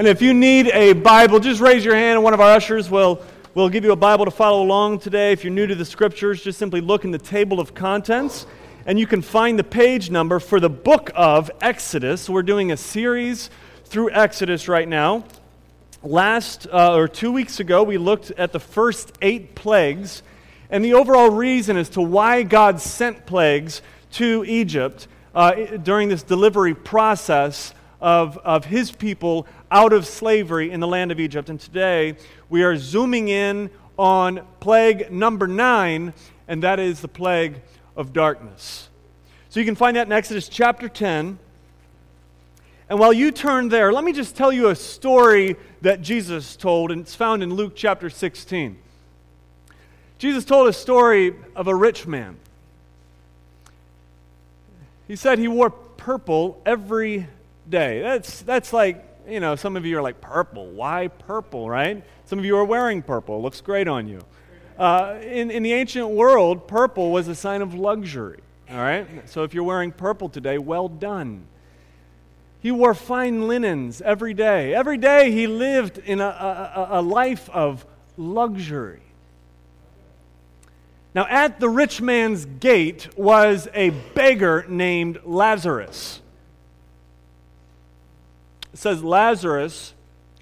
And if you need a Bible, just raise your hand and one of our ushers will, will give you a Bible to follow along today. If you're new to the scriptures, just simply look in the table of contents and you can find the page number for the book of Exodus. We're doing a series through Exodus right now. Last, uh, or two weeks ago, we looked at the first eight plagues and the overall reason as to why God sent plagues to Egypt uh, during this delivery process of, of his people out of slavery in the land of Egypt. And today we are zooming in on plague number nine, and that is the plague of darkness. So you can find that in Exodus chapter 10. And while you turn there, let me just tell you a story that Jesus told, and it's found in Luke chapter 16. Jesus told a story of a rich man. He said he wore purple every day. That's, that's like, you know, some of you are like, purple. Why purple, right? Some of you are wearing purple. It looks great on you. Uh, in, in the ancient world, purple was a sign of luxury. All right? So if you're wearing purple today, well done. He wore fine linens every day. Every day he lived in a, a, a life of luxury. Now, at the rich man's gate was a beggar named Lazarus. It says Lazarus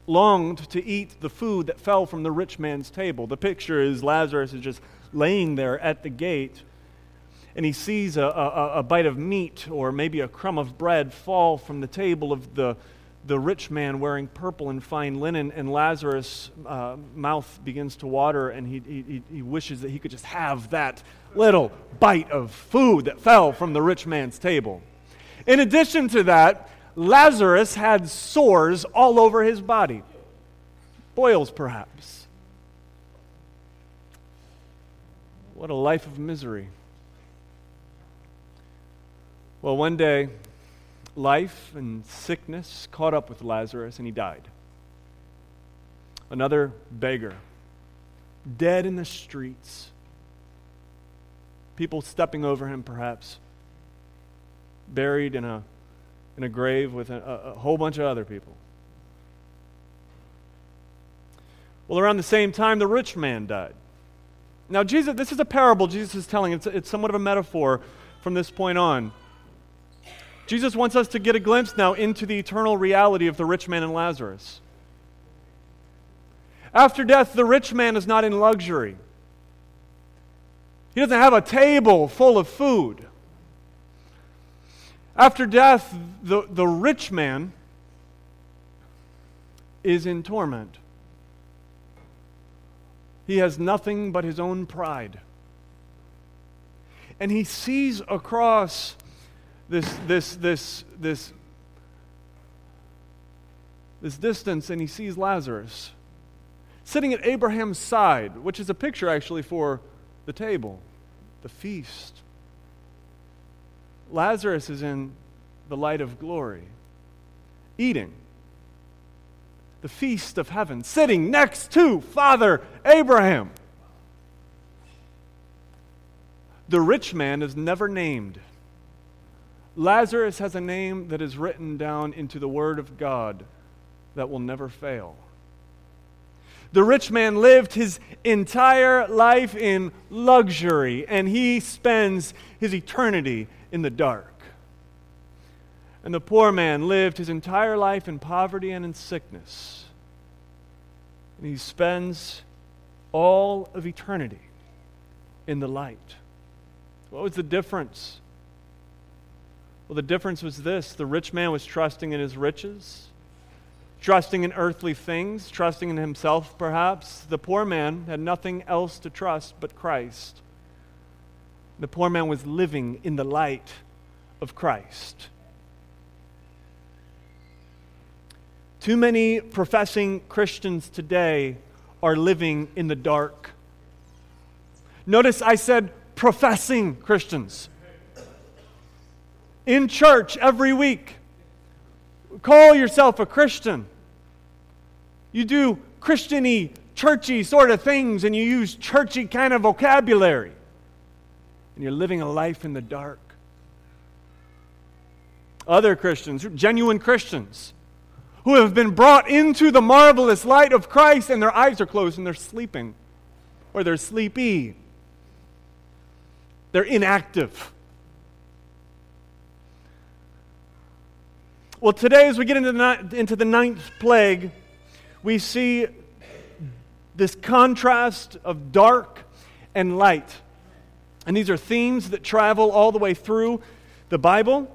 longed to eat the food that fell from the rich man's table. The picture is Lazarus is just laying there at the gate, and he sees a, a, a bite of meat or maybe a crumb of bread fall from the table of the, the rich man wearing purple and fine linen, and Lazarus' uh, mouth begins to water, and he, he, he wishes that he could just have that little bite of food that fell from the rich man's table. In addition to that, Lazarus had sores all over his body, boils perhaps. What a life of misery. Well, one day, life and sickness caught up with Lazarus and he died. Another beggar, dead in the streets, people stepping over him perhaps, buried in a in a grave with a, a, whole bunch of other people. Well, around the same time, the rich man died. Now, Jesus, this is a parable Jesus is telling. It's, it's somewhat of a metaphor from this point on. Jesus wants us to get a glimpse now into the eternal reality of the rich man and Lazarus. After death, the rich man is not in luxury. He doesn't have a table full of food. After death, the, the rich man is in torment. He has nothing but his own pride. And he sees across this, this, this, this, this distance and he sees Lazarus sitting at Abraham's side, which is a picture actually for the table, the feast. Lazarus is in the light of glory, eating the feast of heaven, sitting next to Father Abraham. The rich man is never named. Lazarus has a name that is written down into the Word of God that will never fail. The rich man lived his entire life in luxury, and he spends his eternity in the dark. And the poor man lived his entire life in poverty and in sickness. And he spends all of eternity in the light. What was the difference? Well, the difference was this the rich man was trusting in his riches, trusting in earthly things, trusting in himself, perhaps. The poor man had nothing else to trust but Christ. The poor man was living in the light of Christ. Too many professing Christians today are living in the dark. Notice I said professing Christians. In church every week. Call yourself a Christian. You do Christiany, churchy sort of things, and you use churchy kind of vocabulary and you're living a life in the dark. Other Christians, genuine Christians, who have been brought into the marvelous light of Christ and their eyes are closed and they're sleeping or they're sleepy. They're inactive. Well, today, as we get into the, into the ninth plague, we see this contrast of dark and light. And these are themes that travel all the way through the Bible.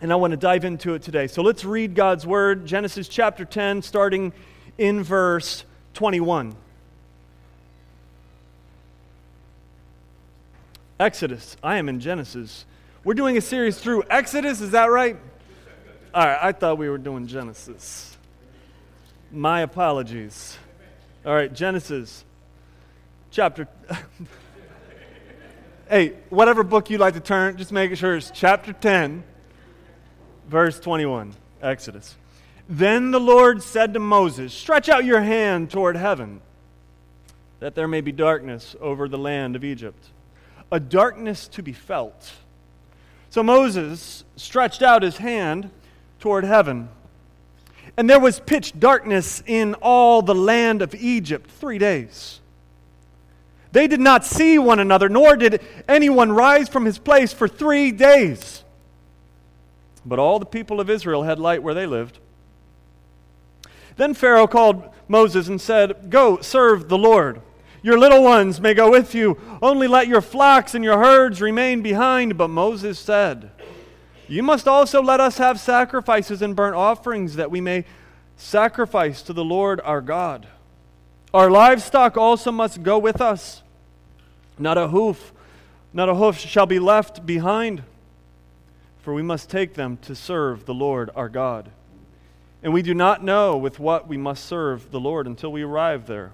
And I want to dive into it today. So let's read God's Word, Genesis chapter 10, starting in verse 21. Exodus. I am in Genesis. We're doing a series through Exodus, is that right? All right, I thought we were doing Genesis. My apologies. All right, Genesis chapter. hey, whatever book you like to turn, just make sure it's chapter 10, verse 21, Exodus. Then the Lord said to Moses, Stretch out your hand toward heaven, that there may be darkness over the land of Egypt, a darkness to be felt. So Moses stretched out his hand toward heaven. And there was pitch darkness in all the land of Egypt three days. They did not see one another, nor did anyone rise from his place for three days. But all the people of Israel had light where they lived. Then Pharaoh called Moses and said, Go, serve the Lord. Your little ones may go with you. Only let your flocks and your herds remain behind. But Moses said, you must also let us have sacrifices and burnt offerings that we may sacrifice to the Lord our God. Our livestock also must go with us. Not a hoof, not a hoof shall be left behind, for we must take them to serve the Lord our God. And we do not know with what we must serve the Lord until we arrive there.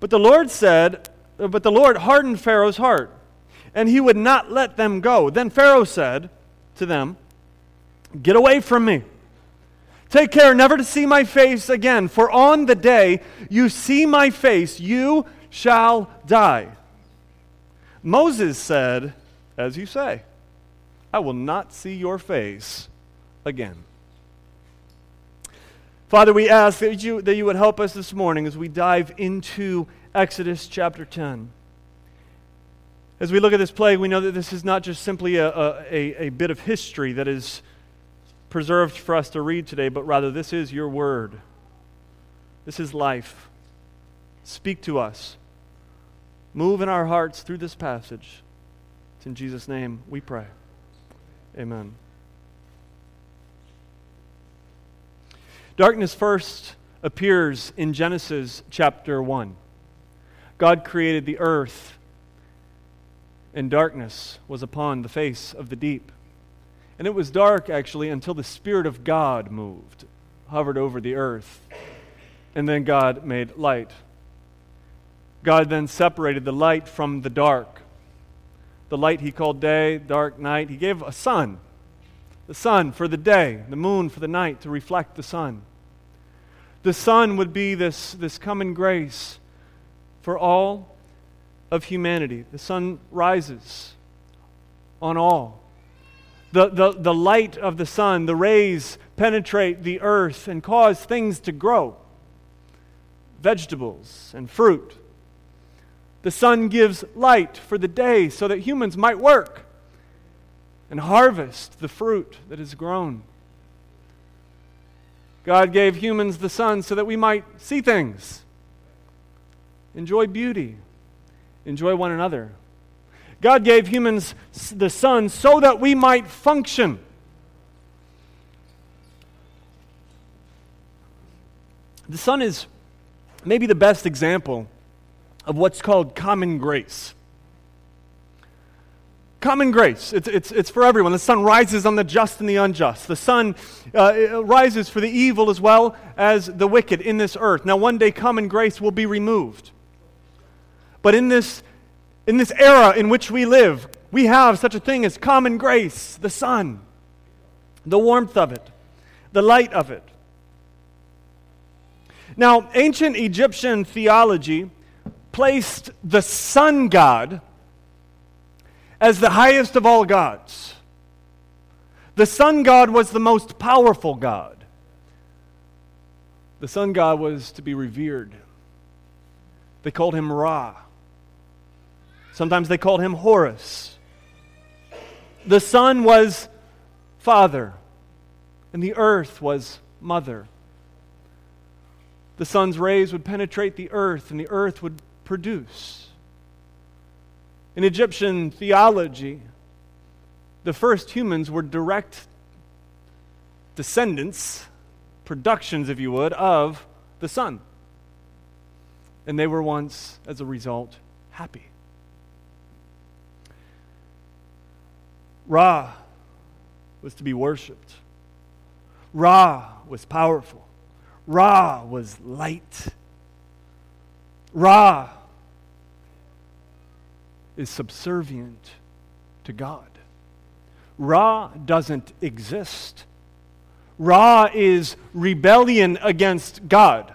But the Lord said, but the Lord hardened Pharaoh's heart, and he would not let them go. Then Pharaoh said, to them, Get away from me. Take care never to see my face again, for on the day you see my face, you shall die. Moses said, As you say, I will not see your face again. Father, we ask that you, that you would help us this morning as we dive into Exodus chapter 10. As we look at this plague, we know that this is not just simply a, a, a, bit of history that is preserved for us to read today, but rather this is your word. This is life. Speak to us. Move in our hearts through this passage. It's in Jesus' name we pray. Amen. Darkness first appears in Genesis chapter 1. God created the earth and darkness was upon the face of the deep. And it was dark, actually, until the Spirit of God moved, hovered over the earth. And then God made light. God then separated the light from the dark. The light he called day, dark night. He gave a sun, the sun for the day, the moon for the night to reflect the sun. The sun would be this, this common grace for all of humanity. The sun rises on all. The, the, the light of the sun, the rays penetrate the earth and cause things to grow vegetables and fruit. The sun gives light for the day so that humans might work and harvest the fruit that is grown. God gave humans the sun so that we might see things, enjoy beauty, enjoy one another. God gave humans the sun so that we might function. The sun is maybe the best example of what's called common grace. Common grace. It's, it's, it's for everyone. The sun rises on the just and the unjust. The sun uh, rises for the evil as well as the wicked in this earth. Now, one day, common grace will be removed. But in this, in this era in which we live, we have such a thing as common grace, the sun, the warmth of it, the light of it. Now, ancient Egyptian theology placed the sun god as the highest of all gods. The sun god was the most powerful god. The sun god was to be revered. They called him Ra. Sometimes they called him Horus. The sun was father, and the earth was mother. The sun's rays would penetrate the earth, and the earth would produce. In Egyptian theology, the first humans were direct descendants, productions, if you would, of the sun. And they were once, as a result, happy. Ra was to be worshiped. Ra was powerful. Ra was light. Ra is subservient to God. Ra doesn't exist. Ra is rebellion against God.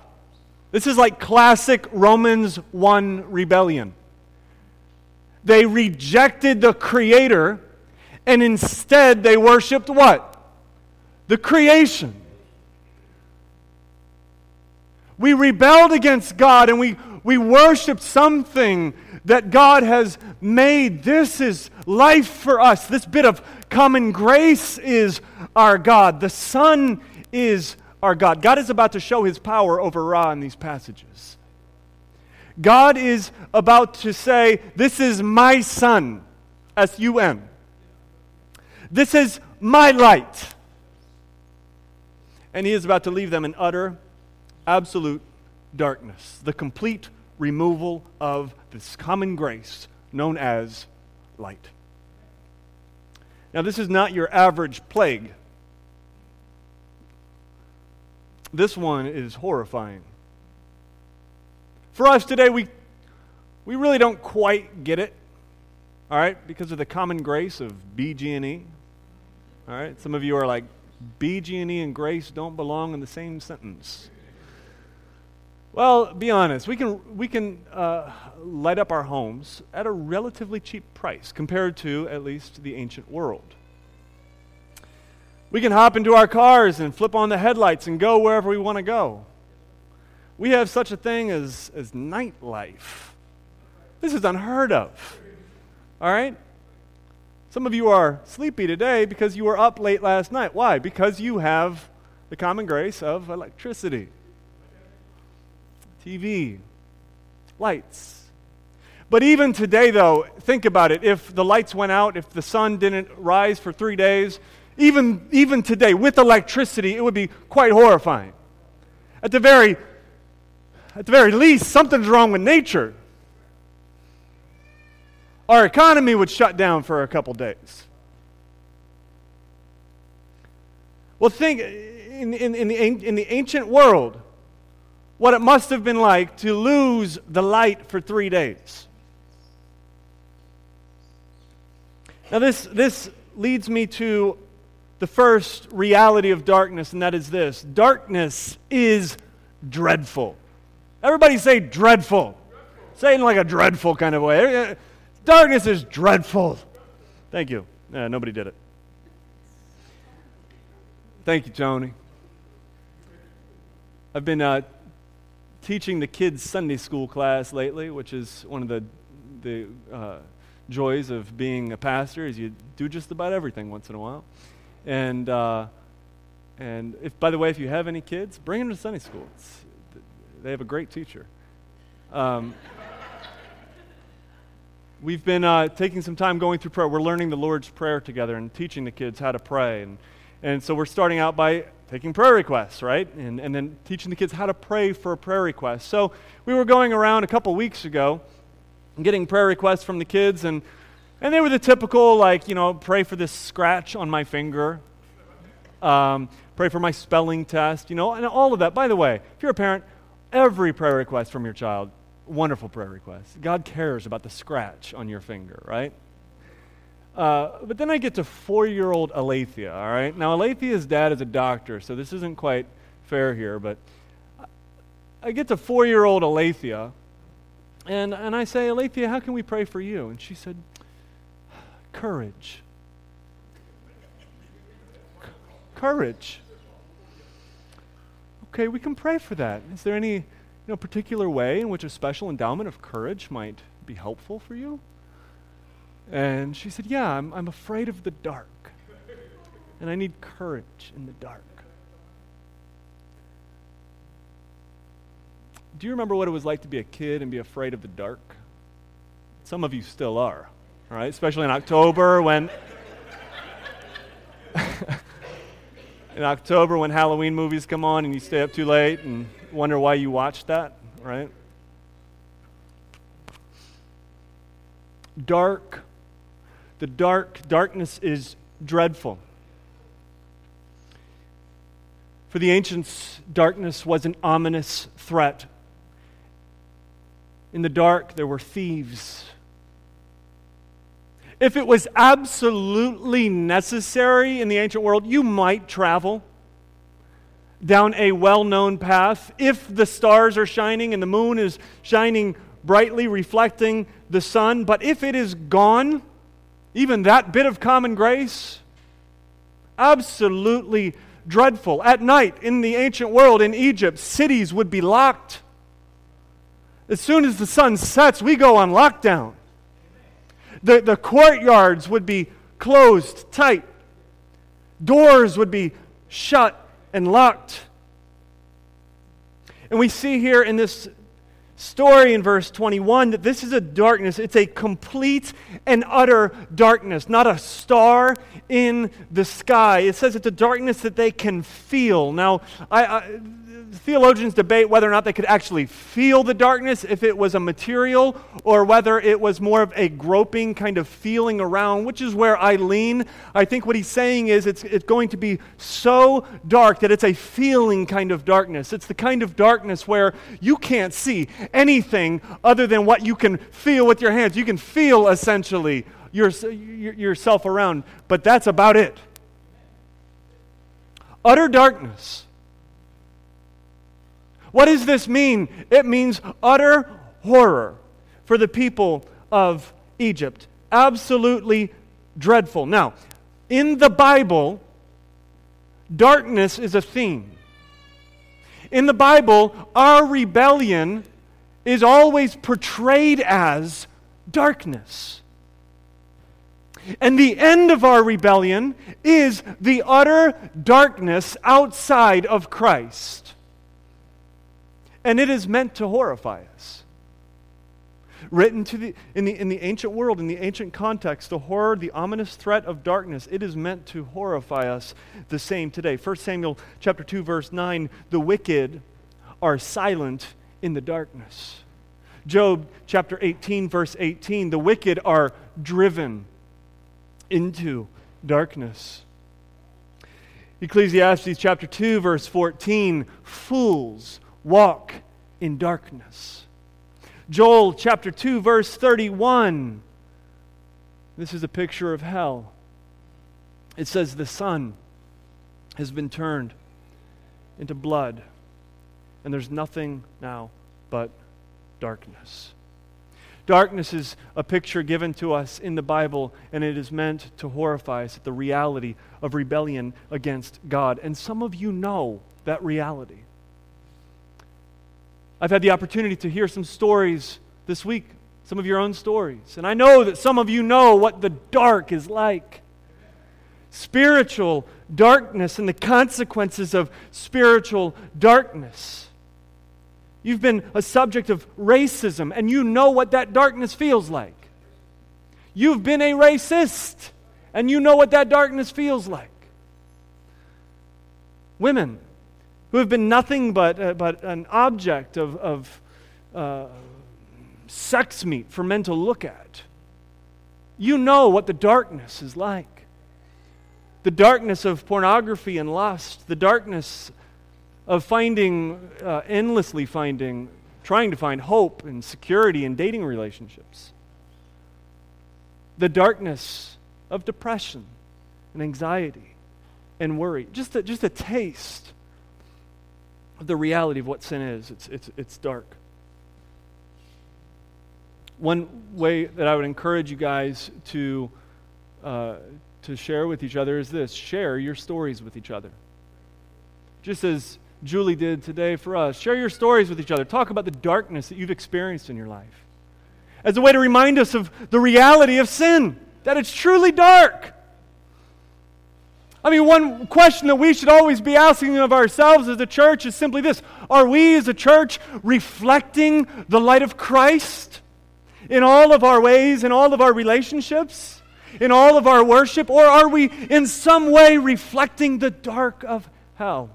This is like classic Romans 1 rebellion. They rejected the Creator and instead they worshiped what? The creation. We rebelled against God and we, we worship something that God has made. This is life for us. This bit of common grace is our God. The sun is our God. God is about to show his power over Ra in these passages. God is about to say, This is my Son, S U N. This is my light. And he is about to leave them in utter, absolute darkness, the complete removal of this common grace known as light. Now, this is not your average plague. This one is horrifying. For us today, we, we really don't quite get it, all right, because of the common grace of BG&E. All right? Some of you are like, BG&E and grace don't belong in the same sentence. Well, be honest. We can, we can uh, light up our homes at a relatively cheap price compared to, at least, the ancient world. We can hop into our cars and flip on the headlights and go wherever we want to go. We have such a thing as, as nightlife. This is unheard of. All right? Some of you are sleepy today because you were up late last night. Why? Because you have the common grace of electricity, TV, lights. But even today, though, think about it. If the lights went out, if the sun didn't rise for three days, even, even today, with electricity, it would be quite horrifying. At the very, at the very least, something's wrong with nature our economy would shut down for a couple days. Well, think in, in, in, the, in the ancient world, what it must have been like to lose the light for three days. Now, this, this leads me to the first reality of darkness, and that is this darkness is dreadful. Everybody say dreadful. Say it in like a dreadful kind of way. Darkness is dreadful. Thank you. Yeah, nobody did it. Thank you, Tony. I've been uh, teaching the kids' Sunday school class lately, which is one of the, the uh, joys of being a pastor, is you do just about everything once in a while. And, uh, and if, by the way, if you have any kids, bring them to Sunday school. It's, they have a great teacher. Um, We've been uh, taking some time going through prayer. We're learning the Lord's Prayer together and teaching the kids how to pray. And, and so we're starting out by taking prayer requests, right? And, and then teaching the kids how to pray for a prayer request. So we were going around a couple weeks ago getting prayer requests from the kids, and, and they were the typical, like, you know, pray for this scratch on my finger, um, pray for my spelling test, you know, and all of that. By the way, if you're a parent, every prayer request from your child wonderful prayer request. God cares about the scratch on your finger, right? Uh, but then I get to four year old Alethea, all right? Now, Alethea's dad is a doctor, so this isn't quite fair here, but I get to four year old Alethea, and, and I say, Alethea, how can we pray for you? And she said, Courage. C- courage. okay, we can pray for that. Is there any you know, particular way in which a special endowment of courage might be helpful for you? And she said, Yeah, I'm, I'm afraid of the dark. And I need courage in the dark. Do you remember what it was like to be a kid and be afraid of the dark? Some of you still are, right? Especially in October when. in October when Halloween movies come on and you stay up too late and wonder why you watched that, right? Dark. The dark, darkness is dreadful. For the ancients, darkness was an ominous threat. In the dark, there were thieves. If it was absolutely necessary in the ancient world, you might travel down a well known path. If the stars are shining and the moon is shining brightly, reflecting the sun, but if it is gone, even that bit of common grace, absolutely dreadful. At night, in the ancient world, in Egypt, cities would be locked. As soon as the sun sets, we go on lockdown. The, the courtyards would be closed tight, doors would be shut and locked. And we see here in this story in verse 21 that this is a darkness. It's a complete and utter darkness, not a star in the sky. It says it's a darkness that they can feel. Now, I, I theologians debate whether or not they could actually feel the darkness, if it was a material, or whether it was more of a groping kind of feeling around, which is where I lean. I think what he's saying is it's, it's going to be so dark that it's a feeling kind of darkness. It's the kind of darkness where you can't see anything other than what you can feel with your hands. You can feel essentially your, yourself around, but that's about it. Utter darkness. What does this mean? It means utter horror for the people of Egypt. Absolutely dreadful. Now, in the Bible, darkness is a theme. In the Bible, our rebellion is always portrayed as darkness. And the end of our rebellion is the utter darkness outside of Christ. And it is meant to horrify us. Written to the, in, the, in the ancient world, in the ancient context, the horror, the ominous threat of darkness, it is meant to horrify us the same today. 1 Samuel chapter 2, verse 9, the wicked are silent in the darkness. Job chapter 18, verse 18, the wicked are driven into darkness. Ecclesiastes chapter 2, verse 14 fools walk in darkness. Joel chapter 2, verse 31. This is a picture of hell. It says, The sun has been turned into blood, and there's nothing now but darkness. Darkness is a picture given to us in the Bible, and it is meant to horrify us at the reality of rebellion against God. And some of you know that reality. I've had the opportunity to hear some stories this week, some of your own stories. And I know that some of you know what the dark is like spiritual darkness and the consequences of spiritual darkness. You've been a subject of racism, and you know what that darkness feels like. You've been a racist, and you know what that darkness feels like. Women who have been nothing but, uh, but an object of, of uh, sex meat for men to look at. You know what the darkness is like. The darkness of pornography and lust, the darkness of finding, uh, endlessly finding, trying to find hope and security in dating relationships. The darkness of depression and anxiety and worry. Just a, just a taste the reality of what sin is. It's, it's, it's dark. One way that I would encourage you guys to, uh, to share with each other is this share your stories with each other. Just as Julie did today for us. Share your stories with each other. Talk about the darkness that you've experienced in your life as a way to remind us of the reality of sin, that it's truly dark. I mean, one question that we should always be asking of ourselves as a church is simply this Are we as a church reflecting the light of Christ in all of our ways, in all of our relationships, in all of our worship, or are we in some way reflecting the dark of hell?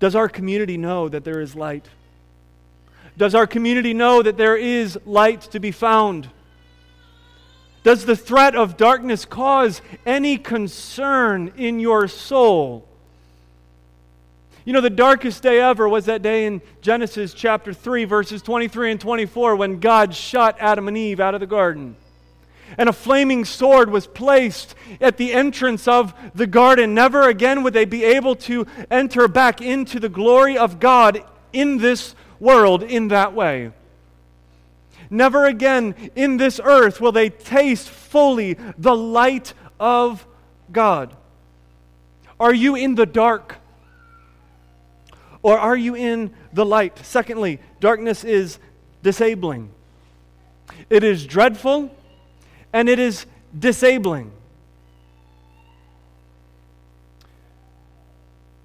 Does our community know that there is light? Does our community know that there is light to be found? Does the threat of darkness cause any concern in your soul? You know, the darkest day ever was that day in Genesis chapter 3, verses 23 and 24, when God shot Adam and Eve out of the garden. And a flaming sword was placed at the entrance of the garden. Never again would they be able to enter back into the glory of God in this world in that way. Never again in this earth will they taste fully the light of God. Are you in the dark? Or are you in the light? Secondly, darkness is disabling. It is dreadful and it is disabling.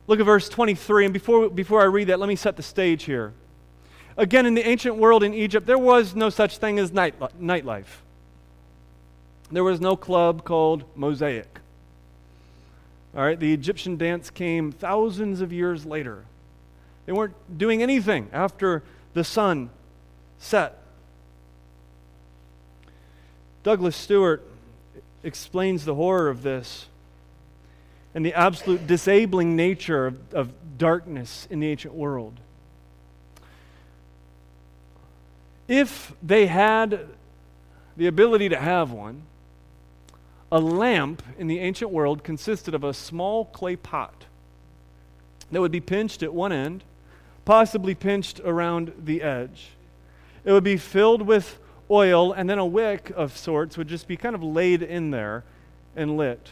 Look at verse 23. And before, before I read that, let me set the stage here. Again, in the ancient world in Egypt, there was no such thing as night, nightlife. There was no club called Mosaic. All right, the Egyptian dance came thousands of years later. They weren't doing anything after the sun set. Douglas Stuart explains the horror of this and the absolute disabling nature of, of darkness in the ancient world. If they had the ability to have one, a lamp in the ancient world consisted of a small clay pot that would be pinched at one end, possibly pinched around the edge. It would be filled with oil, and then a wick of sorts would just be kind of laid in there and lit.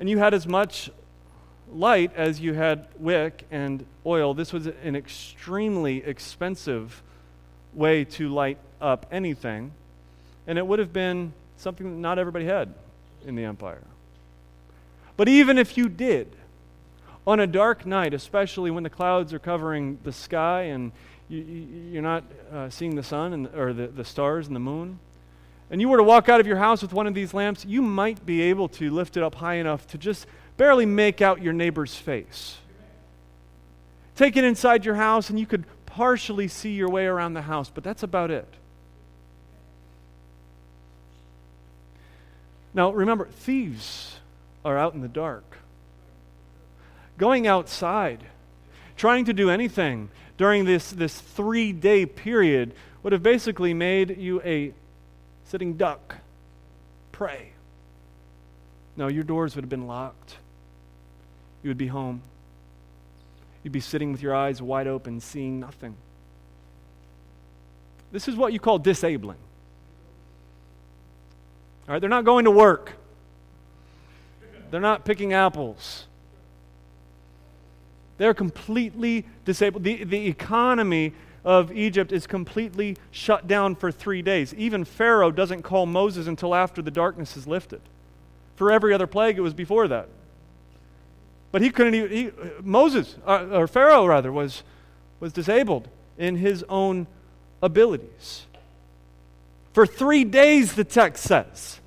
And you had as much light as you had wick and oil. This was an extremely expensive way to light up anything, and it would have been something that not everybody had in the empire. But even if you did, on a dark night, especially when the clouds are covering the sky and you, are not uh, seeing the sun and, or the, the stars and the moon, and you were to walk out of your house with one of these lamps, you might be able to lift it up high enough to just barely make out your neighbor's face. Take it inside your house, and you could partially see your way around the house, but that's about it. Now, remember, thieves are out in the dark. Going outside, trying to do anything during this, this three day period would have basically made you a sitting duck, prey. No, your doors would have been locked. You would be home. You'd be sitting with your eyes wide open, seeing nothing. This is what you call disabling. All right, they're not going to work. They're not picking apples. They're completely disabled. The, the economy of Egypt is completely shut down for three days. Even Pharaoh doesn't call Moses until after the darkness is lifted. For every other plague, it was before that. But he couldn't even, he, Moses, uh, or Pharaoh rather, was, was disabled in his own abilities. For three days, the text says,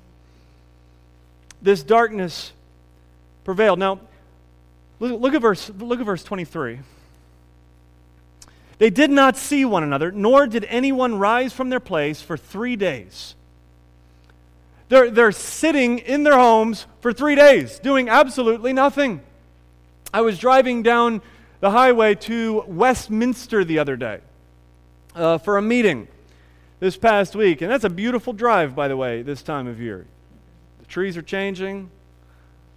this darkness prevailed. Now, look, look, at, verse, look at verse 23. They did not see one another, nor did anyone rise from their place for three days. They're, they're sitting in their homes for three days, doing absolutely nothing. I was driving down the highway to Westminster the other day uh, for a meeting this past week. And that's a beautiful drive, by the way, this time of year. The trees are changing,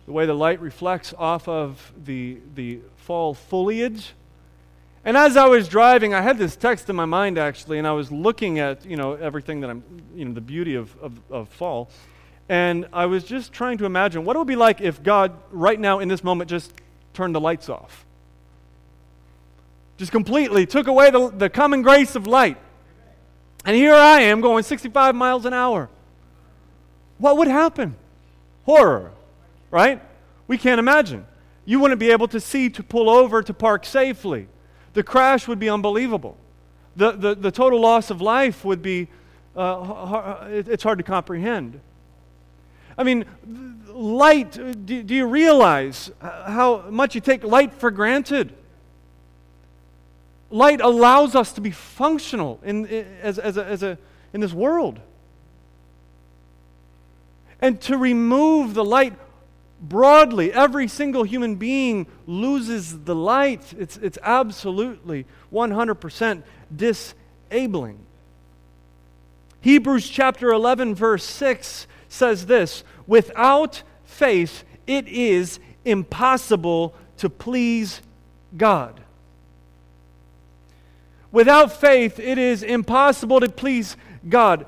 the way the light reflects off of the, the fall foliage. And as I was driving, I had this text in my mind actually, and I was looking at you know everything that I'm you know the beauty of, of, of fall, And I was just trying to imagine what it would be like if God, right now in this moment, just turned the lights off. Just completely took away the, the common grace of light. And here I am going 65 miles an hour. What would happen? Horror, right? We can't imagine. You wouldn't be able to see to pull over to park safely. The crash would be unbelievable. The, the, the total loss of life would be, uh, it's hard to comprehend. I mean, light, uh, do, do you realize how much you take light for granted? Light allows us to be functional in, as, as, a, as a, in this world. And to remove the light broadly, every single human being loses the light. It's, it's absolutely 100% disabling. Hebrews chapter 11, verse 6 says this Without faith, it is impossible to please God. Without faith, it is impossible to please God.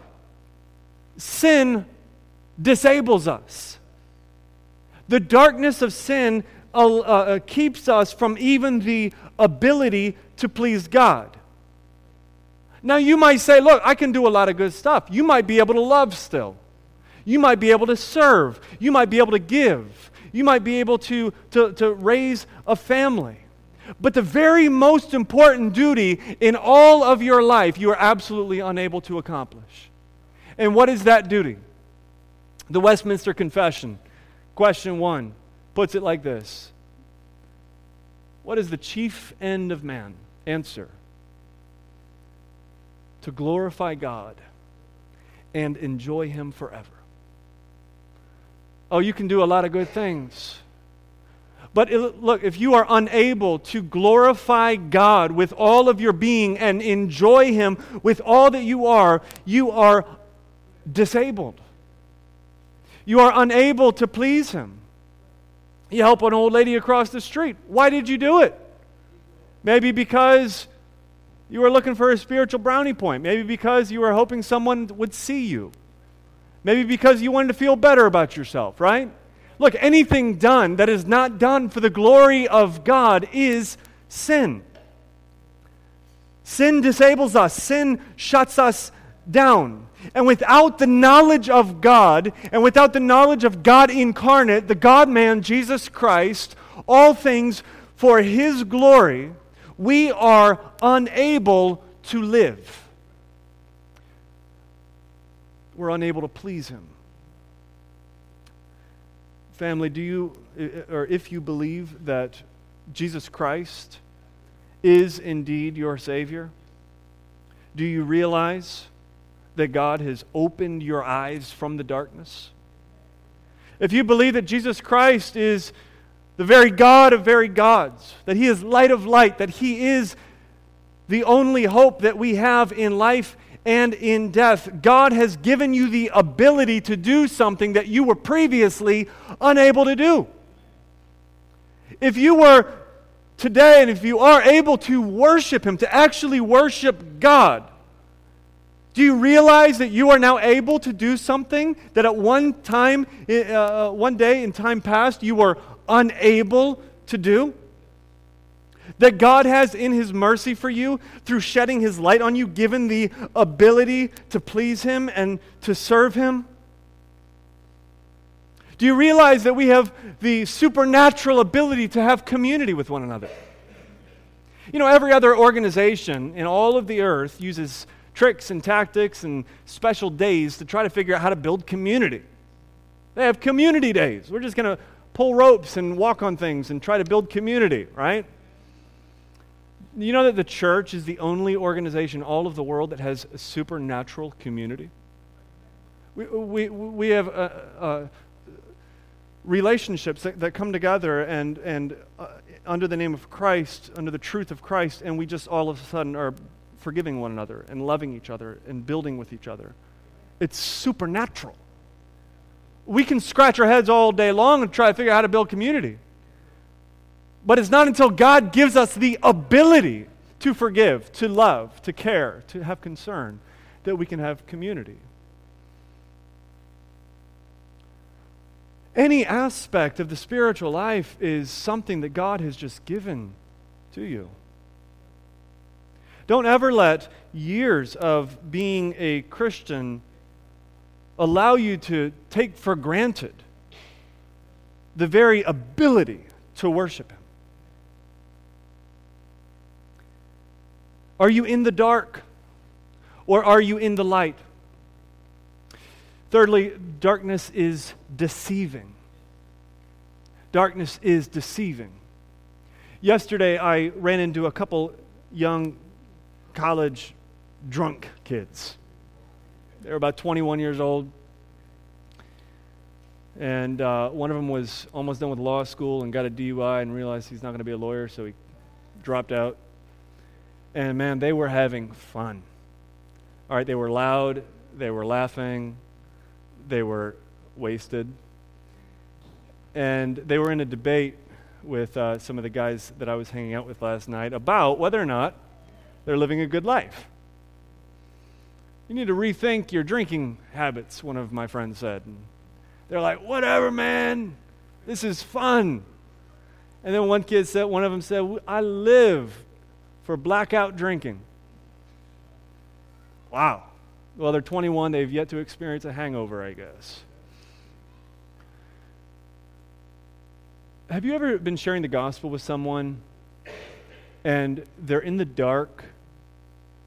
Sin disables us. The darkness of sin uh, uh, keeps us from even the ability to please God. Now, you might say, Look, I can do a lot of good stuff. You might be able to love still. You might be able to serve. You might be able to give. You might be able to, to, to raise a family. But the very most important duty in all of your life, you are absolutely unable to accomplish. And what is that duty? The Westminster Confession, question one, puts it like this What is the chief end of man? Answer To glorify God and enjoy Him forever. Oh, you can do a lot of good things. But look, if you are unable to glorify God with all of your being and enjoy Him with all that you are, you are disabled. You are unable to please Him. You help an old lady across the street. Why did you do it? Maybe because you were looking for a spiritual brownie point. Maybe because you were hoping someone would see you. Maybe because you wanted to feel better about yourself, right? Look, anything done that is not done for the glory of God is sin. Sin disables us, sin shuts us down. And without the knowledge of God, and without the knowledge of God incarnate, the God man, Jesus Christ, all things for his glory, we are unable to live. We're unable to please him. Family, do you, or if you believe that Jesus Christ is indeed your Savior, do you realize that God has opened your eyes from the darkness? If you believe that Jesus Christ is the very God of very gods, that He is light of light, that He is the only hope that we have in life and in death, God has given you the ability to do something that you were previously unable to do. If you were today and if you are able to worship Him, to actually worship God, do you realize that you are now able to do something that at one time, uh, uh, one day in time past, you were unable to do? That God has, in His mercy for you, through shedding His light on you, given the ability to please Him and to serve Him? Do you realize that we have the supernatural ability to have community with one another? You know, every other organization in all of the earth uses tricks and tactics and special days to try to figure out how to build community. They have community days. We're just going to pull ropes and walk on things and try to build community, right? You know that the church is the only organization all of the world that has a supernatural community? We, we, we have uh, uh, relationships that, that, come together and, and uh, under the name of Christ, under the truth of Christ, and we just all of a sudden are forgiving one another and loving each other and building with each other. It's supernatural. We can scratch our heads all day long and try to figure out how to build community. But it's not until God gives us the ability to forgive, to love, to care, to have concern, that we can have community. Any aspect of the spiritual life is something that God has just given to you. Don't ever let years of being a Christian allow you to take for granted the very ability to worship Him. Are you in the dark or are you in the light? Thirdly, darkness is deceiving. Darkness is deceiving. Yesterday, I ran into a couple young college drunk kids. They were about 21 years old. And uh, one of them was almost done with law school and got a DUI and realized he's not going to be a lawyer, so he dropped out. And man, they were having fun. All right, they were loud, they were laughing, they were wasted. And they were in a debate with uh, some of the guys that I was hanging out with last night about whether or not they're living a good life. You need to rethink your drinking habits, one of my friends said. And they're like, whatever, man. This is fun. And then one kid said, one of them said, I live for blackout drinking. Wow. Well, they're 21. They've yet to experience a hangover, I guess. Have you ever been sharing the gospel with someone and they're in the dark,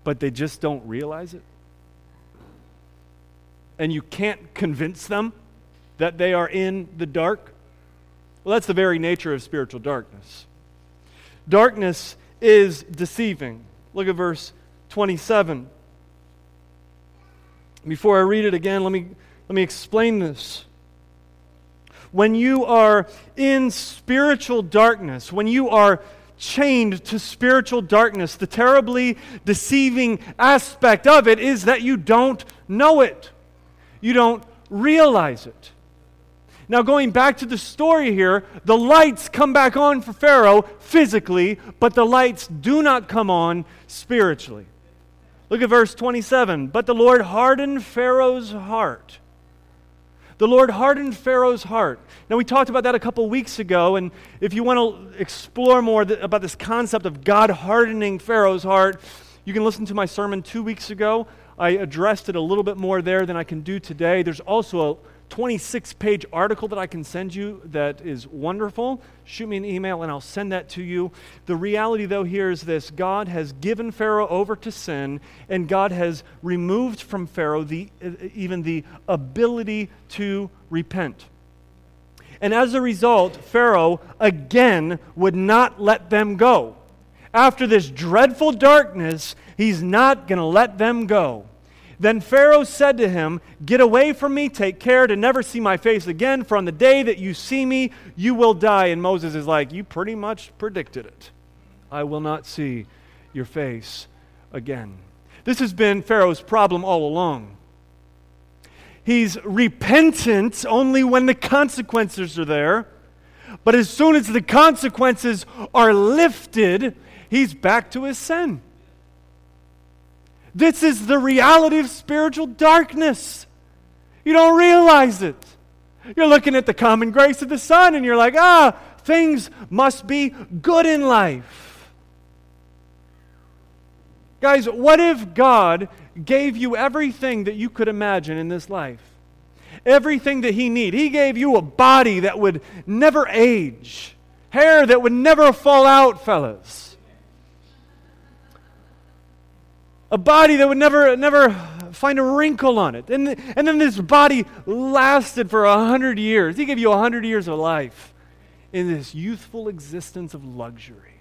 but they just don't realize it? And you can't convince them that they are in the dark? Well, that's the very nature of spiritual darkness. Darkness is deceiving. Look at verse 27. Before I read it again, let me, let me explain this. When you are in spiritual darkness, when you are chained to spiritual darkness, the terribly deceiving aspect of it is that you don't know it. You don't realize it. Now, going back to the story here, the lights come back on for Pharaoh physically, but the lights do not come on spiritually. Look at verse 27. But the Lord hardened Pharaoh's heart. The Lord hardened Pharaoh's heart. Now, we talked about that a couple weeks ago, and if you want to explore more th- about this concept of God hardening Pharaoh's heart, you can listen to my sermon two weeks ago. I addressed it a little bit more there than I can do today. There's also a 26 page article that I can send you that is wonderful. Shoot me an email and I'll send that to you. The reality, though, here is this God has given Pharaoh over to sin, and God has removed from Pharaoh the, uh, even the ability to repent. And as a result, Pharaoh again would not let them go. After this dreadful darkness, he's not going to let them go. Then Pharaoh said to him, Get away from me, take care to never see my face again, for on the day that you see me, you will die. And Moses is like, You pretty much predicted it. I will not see your face again. This has been Pharaoh's problem all along. He's repentant only when the consequences are there. But as soon as the consequences are lifted, he's back to his sin. This is the reality of spiritual darkness. You don't realize it. You're looking at the common grace of the sun and you're like, ah, things must be good in life. Guys, what if God gave you everything that you could imagine in this life? Everything that He need. He gave you a body that would never age, hair that would never fall out, fellas a body that would never, never find a wrinkle on it. And, and then this body lasted for a hundred years. He gave you a hundred years of life in this youthful existence of luxury.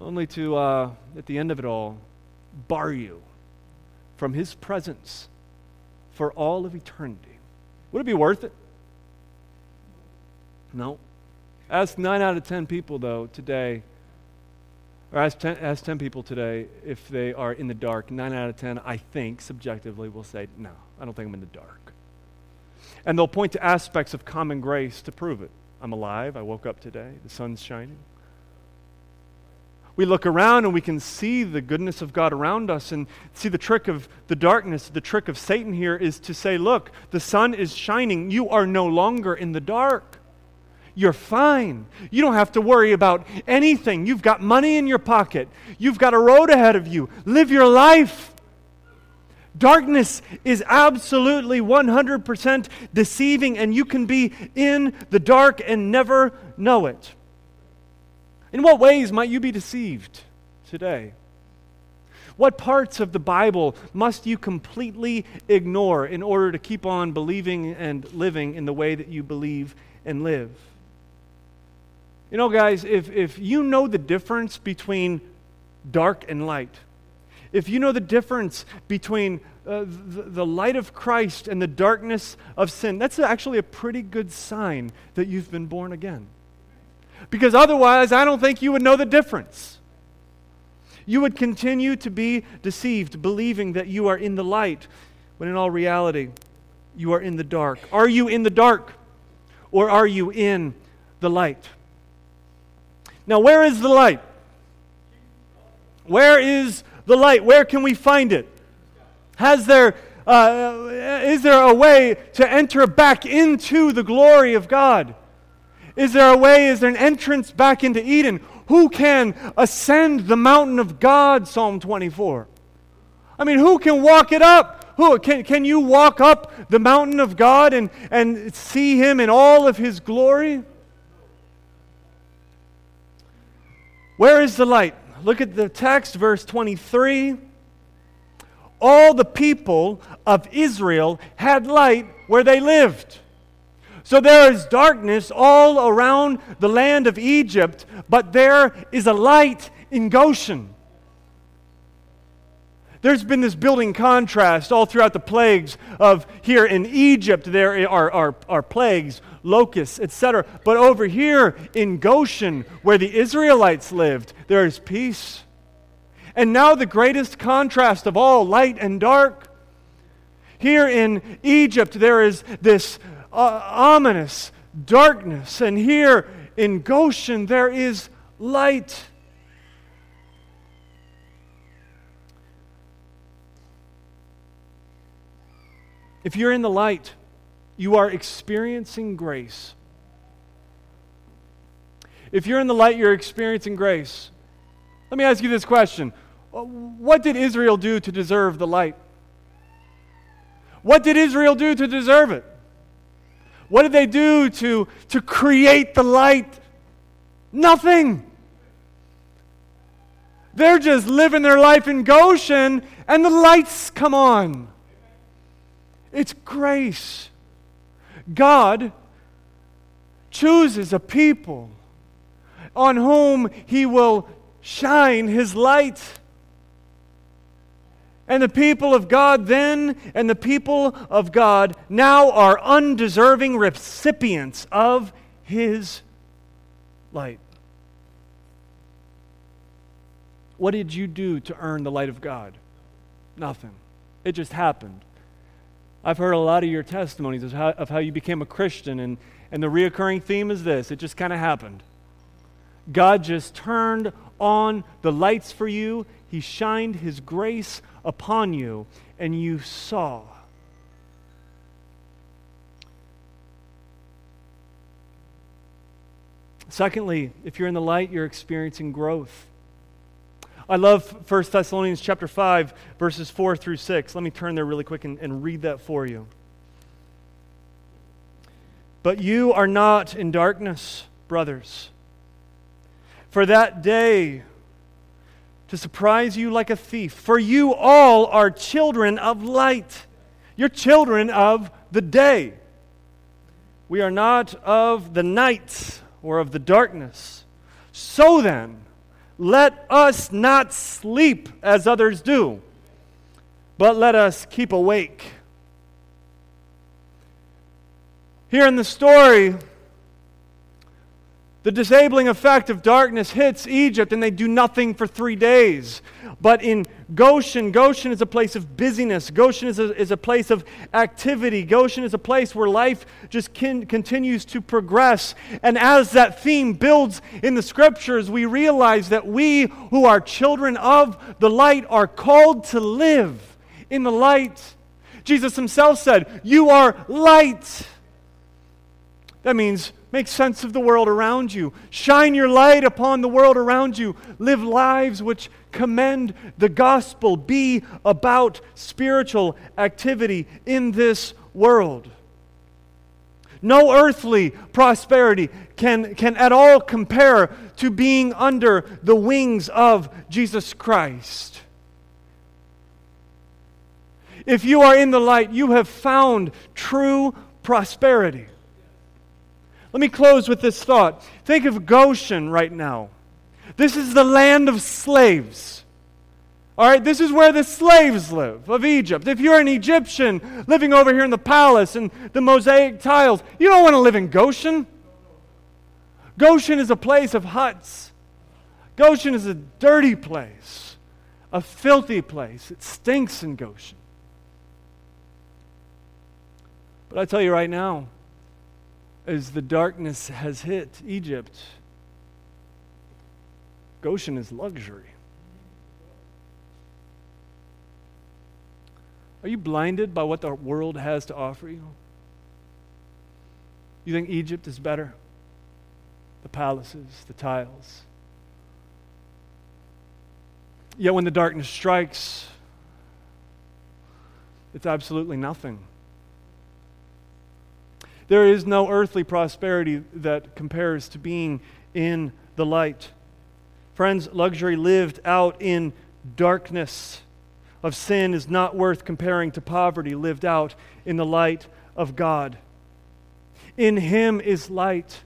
Only to, uh, at the end of it all, bar you from his presence for all of eternity. Would it be worth it? No. Ask nine out of ten people, though, today or ask 10, ask 10 people today if they are in the dark. 9 out of 10, I think, subjectively, will say, no, I don't think I'm in the dark. And they'll point to aspects of common grace to prove it. I'm alive. I woke up today. The sun's shining. we look around and we can see the goodness of God around us and see the trick of the darkness. The trick of Satan here is to say, Look, the sun is shining. You are no longer in the dark. You're fine. You don't have to worry about anything. You've got money in your pocket, you've got a road ahead of you. Live your life. Darkness is absolutely 100% deceiving, and you can be in the dark and never know it. In what ways might you be deceived today? What parts of the Bible must you completely ignore in order to keep on believing and living in the way that you believe and live? You know, guys, if, if you know the difference between dark and light, if you know the difference between uh, the, the light of Christ and the darkness of sin, that's actually a pretty good sign that you've been born again. Because otherwise, I don't think you would know the difference. You would continue to be deceived, believing that you are in the light, when in all reality, you are in the dark. Are you in the dark, or are you in the light? Now, where is the light? Where is the light? Where can we find it? Has there, uh, is there a way to enter back into the glory of God? Is there a way, is there an entrance back into Eden? Who can ascend the mountain of God, Psalm 24? I mean, who can walk it up? Who can, can you walk up the mountain of God and, and see him in all of his glory? Where is the light? Look at the text, verse 23. All the people of Israel had light where they lived. So there is darkness all around the land of Egypt, but there is a light in Goshen. There's been this building contrast all throughout the plagues of here in Egypt, there are, are, are plagues, locusts, etc. But over here in Goshen, where the Israelites lived, there is peace. And now the greatest contrast of all, light and dark. Here in Egypt, there is this uh, ominous darkness. And here in Goshen, there is light. If you're in the light, you are experiencing grace. If you're in the light, you're experiencing grace. Let me ask you this question What did Israel do to deserve the light? What did Israel do to deserve it? What did they do to, to create the light? Nothing. They're just living their life in Goshen and the lights come on. It's grace. God chooses a people on whom he will shine his light. And the people of God then and the people of God now are undeserving recipients of His light. What did you do to earn the light of God? Nothing. It just happened. I've heard a lot of your testimonies of how, of how you became a Christian, and, and the reoccurring theme is this it just kind of happened. God just turned on the lights for you, He shined His grace upon you, and you saw. Secondly, if you're in the light, you're experiencing growth. I love 1 Thessalonians chapter 5, verses 4 through 6. Let me turn there really quick and, and read that for you. But you are not in darkness, brothers. For that day to surprise you like a thief. For you all are children of light. You're children of the day. We are not of the night or of the darkness. So then, let us not sleep as others do, but let us keep awake. Here in the story, The disabling effect of darkness hits Egypt and they do nothing for three days. But in Goshen, Goshen is a place of busyness. Goshen is a, is a place of activity. Goshen is a place where life just can, continues to progress. And as that theme builds in the scriptures, we realize that we who are children of the light are called to live in the light. Jesus himself said, You are light. That means make sense of the world around you. Shine your light upon the world around you. Live lives which commend the gospel. Be about spiritual activity in this world. No earthly prosperity can, can at all compare to being under the wings of Jesus Christ. If you are in the light, you have found true prosperity. Let me close with this thought. Think of Goshen right now. This is the land of slaves. All right, this is where the slaves live of Egypt. If you're an Egyptian living over here in the palace and the mosaic tiles, you don't want to live in Goshen. Goshen is a place of huts. Goshen is a dirty place, a filthy place. It stinks in Goshen. But I tell you right now, as the darkness has hit Egypt, Goshen is luxury. Are you blinded by what the world has to offer you? You think Egypt is better? The palaces, the tiles. Yet when the darkness strikes, it's absolutely nothing. There is no earthly prosperity that compares to being in the light. Friends, luxury lived out in darkness of sin is not worth comparing to poverty lived out in the light of God. In Him is light.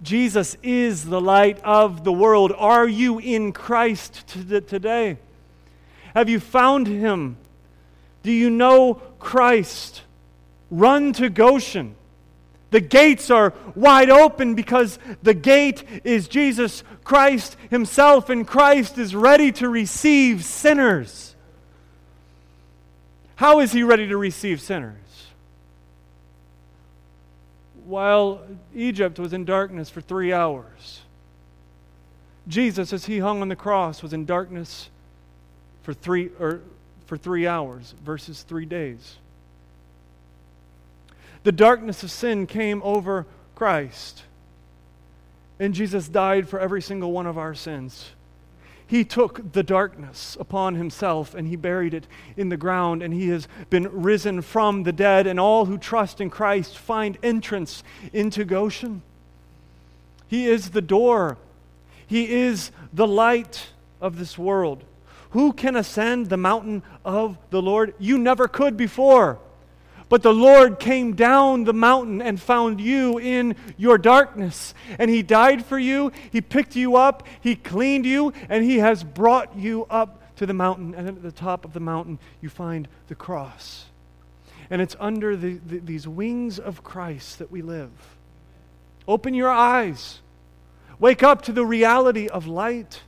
Jesus is the light of the world. Are you in Christ today? Have you found Him? Do you know Christ? Run to Goshen. The gates are wide open because the gate is Jesus Christ Himself, and Christ is ready to receive sinners. How is He ready to receive sinners? While Egypt was in darkness for three hours, Jesus, as He hung on the cross, was in darkness for three, or for three hours versus three days the darkness of sin came over Christ. And Jesus died for every single one of our sins. He took the darkness upon himself and he buried it in the ground, and he has been risen from the dead. And all who trust in Christ find entrance into Goshen. He is the door, he is the light of this world. Who can ascend the mountain of the Lord? You never could before. But the Lord came down the mountain and found you in your darkness. And He died for you, He picked you up, He cleaned you, and He has brought you up to the mountain. And at the top of the mountain, you find the cross. And it's under the, the, these wings of Christ that we live. Open your eyes. Wake up to the reality of light.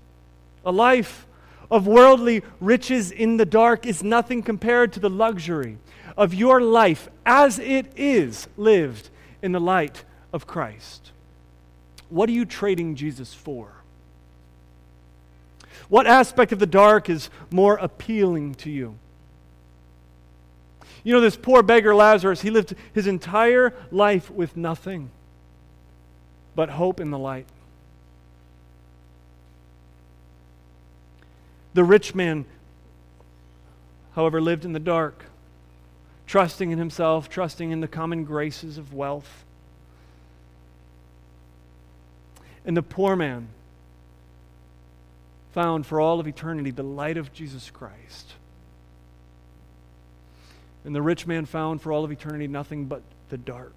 A life of worldly riches in the dark is nothing compared to the luxury of your life as it is lived in the light of Christ. What are you trading Jesus for? What aspect of the dark is more appealing to you? You know, this poor beggar Lazarus, he lived his entire life with nothing but hope in the light. The rich man, however, lived in the dark trusting in himself, trusting in the common graces of wealth. And the poor man found for all of eternity the light of Jesus Christ. And the rich man found for all of eternity nothing but the dark.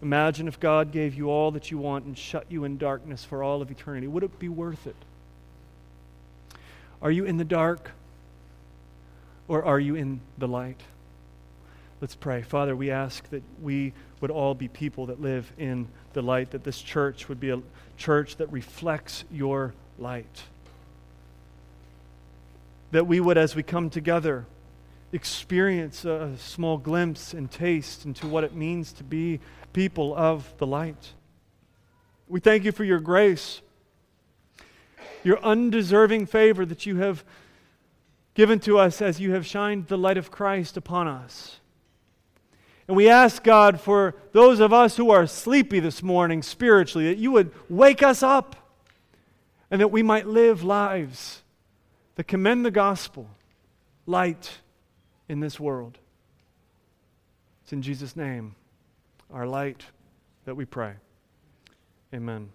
Imagine if God gave you all that you want and shut you in darkness for all of eternity. Would it be worth it? Are you in the dark? Or are you in the light? Let's pray. Father, we ask that we would all be people that live in the light, that this church would be a church that reflects your light. That we would, as we come together, experience a small glimpse and taste into what it means to be people of the light. We thank you for your grace, your undeserving favor that you have given to us as you have shined the light of Christ upon us. And we ask God for those of us who are sleepy this morning spiritually, that you would wake us up and that we might live lives that commend the gospel, light in this world. It's in Jesus' name, our light, that we pray. Amen.